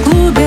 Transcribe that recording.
孤独。